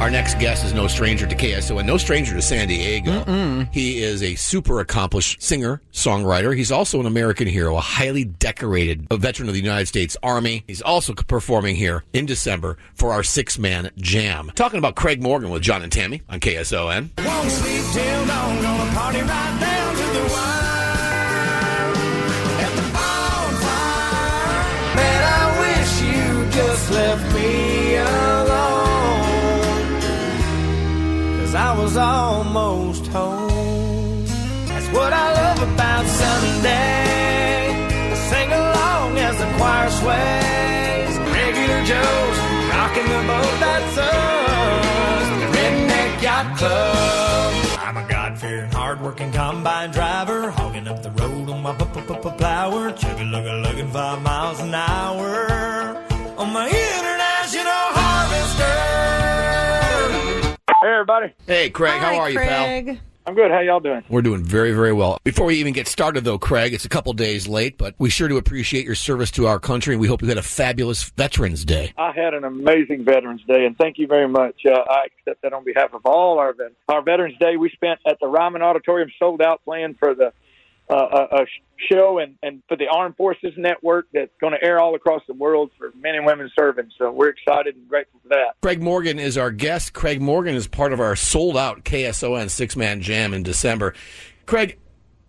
Our next guest is no stranger to KSON and no stranger to San Diego. He is a super accomplished singer, songwriter. He's also an American hero, a highly decorated a veteran of the United States Army. He's also performing here in December for our six man jam. Talking about Craig Morgan with John and Tammy on KSON. Won't sleep till dawn, gonna party right down to the wire. Was almost home. That's what I love about Sunday. Sing along as the choir sways. Regular Joe's rocking the boat that's us. Redneck Yacht Club. I'm a God-fearing, hard-working combine driver, hogging up the road on my plower, looking five miles an hour everybody. Hey, Craig, how Hi, are you, pal? I'm good. How y'all doing? We're doing very, very well. Before we even get started, though, Craig, it's a couple days late, but we sure do appreciate your service to our country, and we hope you had a fabulous Veterans Day. I had an amazing Veterans Day, and thank you very much. Uh, I accept that on behalf of all our vet- our Veterans Day. We spent at the Ryman Auditorium, sold out, playing for the a, a show and, and for the Armed Forces Network that's going to air all across the world for men and women serving. So we're excited and grateful for that. Craig Morgan is our guest. Craig Morgan is part of our sold out KSON six man jam in December. Craig,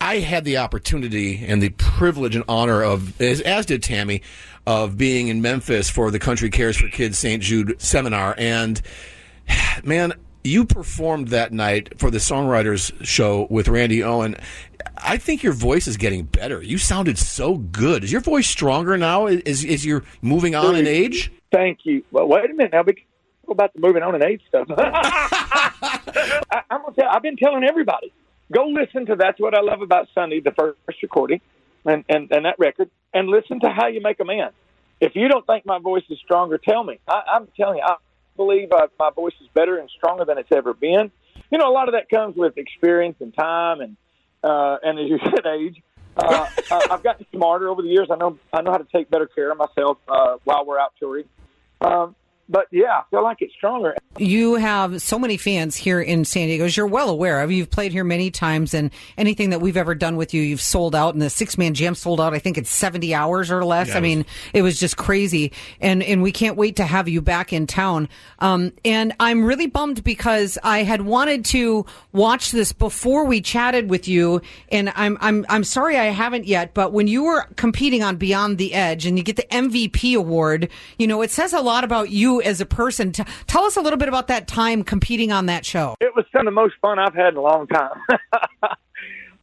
I had the opportunity and the privilege and honor of, as, as did Tammy, of being in Memphis for the Country Cares for Kids St. Jude seminar. And man, you performed that night for the songwriters show with Randy Owen. I think your voice is getting better. You sounded so good. Is your voice stronger now? Is is you're moving on in age? Thank you. Well, wait a minute now. Be careful about the moving on in age stuff. I, I'm gonna tell. I've been telling everybody. Go listen to that's what I love about Sunday, the first recording, and and, and that record, and listen to how you make a man. If you don't think my voice is stronger, tell me. I, I'm telling you, I believe uh, my voice is better and stronger than it's ever been. You know, a lot of that comes with experience and time, and uh, and as you said, age. Uh, uh, I've gotten smarter over the years. I know I know how to take better care of myself uh, while we're out touring. Um, but yeah, I feel like it's stronger. You have so many fans here in San Diego, as you're well aware of. You've played here many times, and anything that we've ever done with you, you've sold out. And the six man jam sold out, I think it's 70 hours or less. Yeah, I mean, it was just crazy. And, and we can't wait to have you back in town. Um, and I'm really bummed because I had wanted to watch this before we chatted with you. And I'm, I'm, I'm sorry I haven't yet, but when you were competing on Beyond the Edge and you get the MVP award, you know, it says a lot about you as a person. T- tell us a little bit about that time competing on that show. It was some of the most fun I've had in a long time.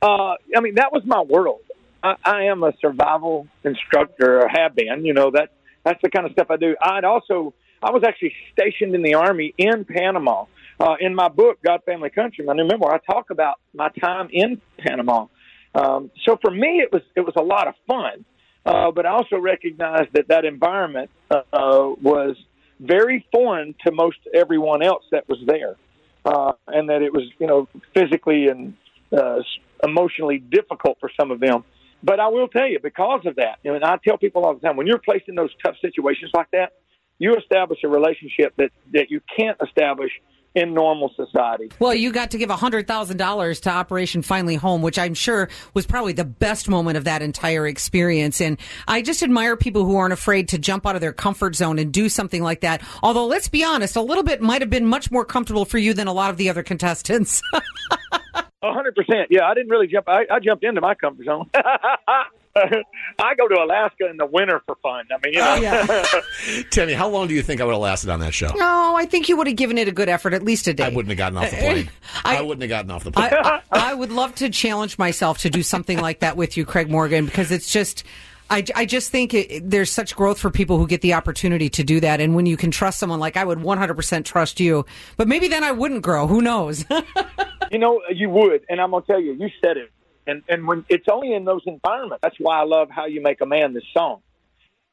uh, I mean, that was my world. I, I am a survival instructor, or have been. You know that that's the kind of stuff I do. I'd also I was actually stationed in the army in Panama. Uh, in my book, God, Family, Country, my new memoir, I talk about my time in Panama. Um, so for me, it was it was a lot of fun, uh, but I also recognized that that environment uh, was very foreign to most everyone else that was there, uh, and that it was you know physically and uh, emotionally difficult for some of them. But I will tell you, because of that, you know, and I tell people all the time, when you're placed in those tough situations like that, you establish a relationship that that you can't establish in normal society. Well, you got to give $100,000 to Operation Finally Home, which I'm sure was probably the best moment of that entire experience. And I just admire people who aren't afraid to jump out of their comfort zone and do something like that. Although, let's be honest, a little bit might have been much more comfortable for you than a lot of the other contestants. Hundred percent. Yeah, I didn't really jump. I, I jumped into my comfort zone. I go to Alaska in the winter for fun. I mean, you know, Tammy, how long do you think I would have lasted on that show? no, I think you would have given it a good effort, at least a day. I wouldn't have gotten off the plane. I, I- wouldn't have gotten off the plane. I, I, I would love to challenge myself to do something like that with you, Craig Morgan, because it's just. I, I just think it, there's such growth for people who get the opportunity to do that. And when you can trust someone, like I would 100% trust you, but maybe then I wouldn't grow. Who knows? You know, you would, and I'm gonna tell you, you said it, and and when it's only in those environments. That's why I love how you make a man. This song,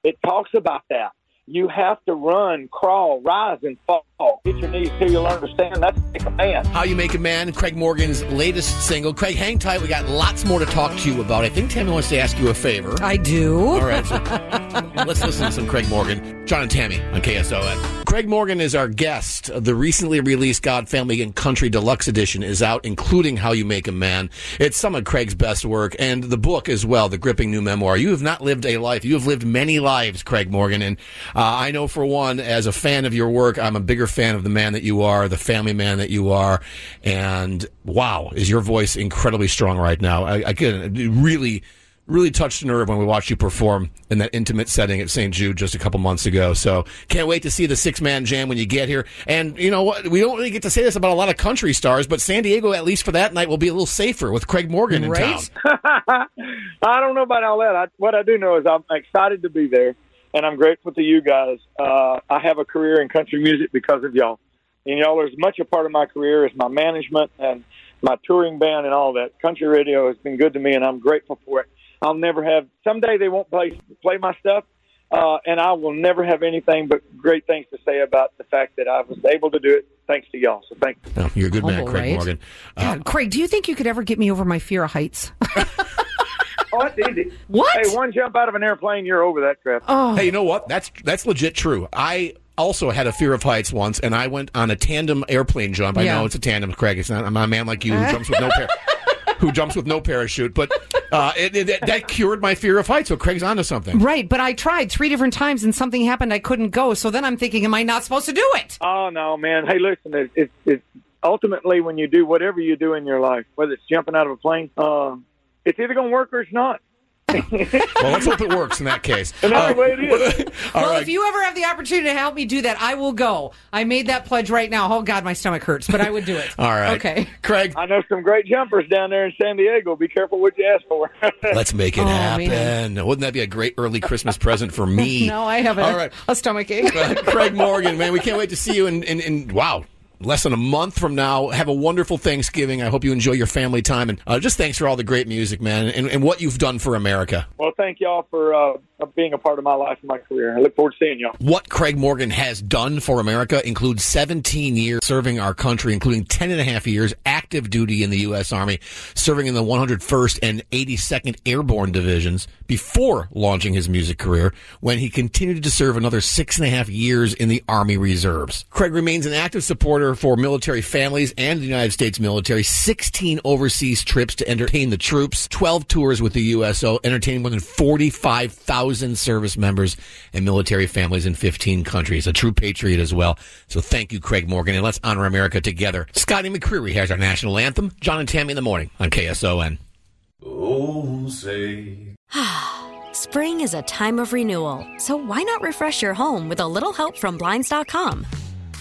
it talks about that. You have to run, crawl, rise, and fall. Get your knees till you'll understand. That's like a man. How You Make a Man, Craig Morgan's latest single. Craig, hang tight. We got lots more to talk to you about. I think Tammy wants to ask you a favor. I do. All right, so let's listen to some Craig Morgan. John and Tammy on KSON. Craig Morgan is our guest. The recently released God, Family, and Country Deluxe Edition is out, including How You Make a Man. It's some of Craig's best work, and the book as well, the gripping new memoir. You have not lived a life. You have lived many lives, Craig Morgan. And uh, I know for one, as a fan of your work, I'm a bigger fan of the man that you are, the family man that you are. And wow, is your voice incredibly strong right now. I, can really really touched a nerve when we watched you perform in that intimate setting at St. Jude just a couple months ago. So can't wait to see the six man jam when you get here. And you know what? We don't really get to say this about a lot of country stars, but San Diego, at least for that night, will be a little safer with Craig Morgan in Right? town. I don't know about all that. I, what I do know is I'm excited to be there, and I'm grateful to you guys. Uh, I have a career in country music because of y'all, and y'all are as much a part of my career as my management and my touring band and all that. Country radio has been good to me, and I'm grateful for it. I'll never have. Someday they won't play play my stuff, uh, and I will never have anything but great things to say about the fact that I was able to do it thanks to y'all. So thank you. No, you're a good man, Craig right? Morgan. Uh, God, Craig, do you think you could ever get me over my fear of heights? Oh, it's easy. What? Hey, one jump out of an airplane, you're over that crap. Oh, Hey, you know what? That's that's legit true. I also had a fear of heights once, and I went on a tandem airplane jump. I Yeah. know it's a tandem, Craig. It's not. I'm not a man like you who jumps with no par- who jumps with no parachute. But uh, it, it, that cured my fear of heights. So Craig's onto something. right. But I tried three different times and something happened. I couldn't go. So then I'm thinking, am I not supposed to do it? Oh no, man. Hey, listen. It, it, it's ultimately when you do whatever you do in your life, whether it's jumping out of a plane, uh, it's either going to work or it's not. Well, let's hope it works in that case. And that's Uh, the way it is. well, right. if you ever have the opportunity to help me do that, I will go. I made that pledge right now. Oh God, my stomach hurts, but I would do it. all right. Okay. Craig. I know some great jumpers down there in San Diego. Be careful what you ask for. Let's make it Oh, happen. man. Wouldn't that be a great early Christmas present for me? No, I have a, All right. a stomach ache. Uh, Craig Morgan, man, we can't wait to see you in, in, in wow. Less than a month from now. Have a wonderful Thanksgiving. I hope you enjoy your family time. And uh, just thanks for all the great music, man, and, and what you've done for America. well, thank y'all for uh, being a part of my life and my career. I look forward to seeing y'all. What Craig Morgan has done for America includes 17 years serving our country, including 10 and a half years active duty in the U.S. Army, serving in the 101st and 82nd Airborne Divisions before launching his music career, when he continued to serve another six and a half years in the Army Reserves. Craig remains an active supporter for military families and the United States military, 16 overseas trips to entertain the troops, 12 tours with the USO, entertaining more than 45,000 service members and military families in 15 countries. A true patriot as well. So thank you, Craig Morgan, and let's honor America together. Scotty McCreery has our national anthem. John and Tammy in the morning on KSON. Oh, say. Spring is a time of renewal, so why not refresh your home with a little help from Blinds.com?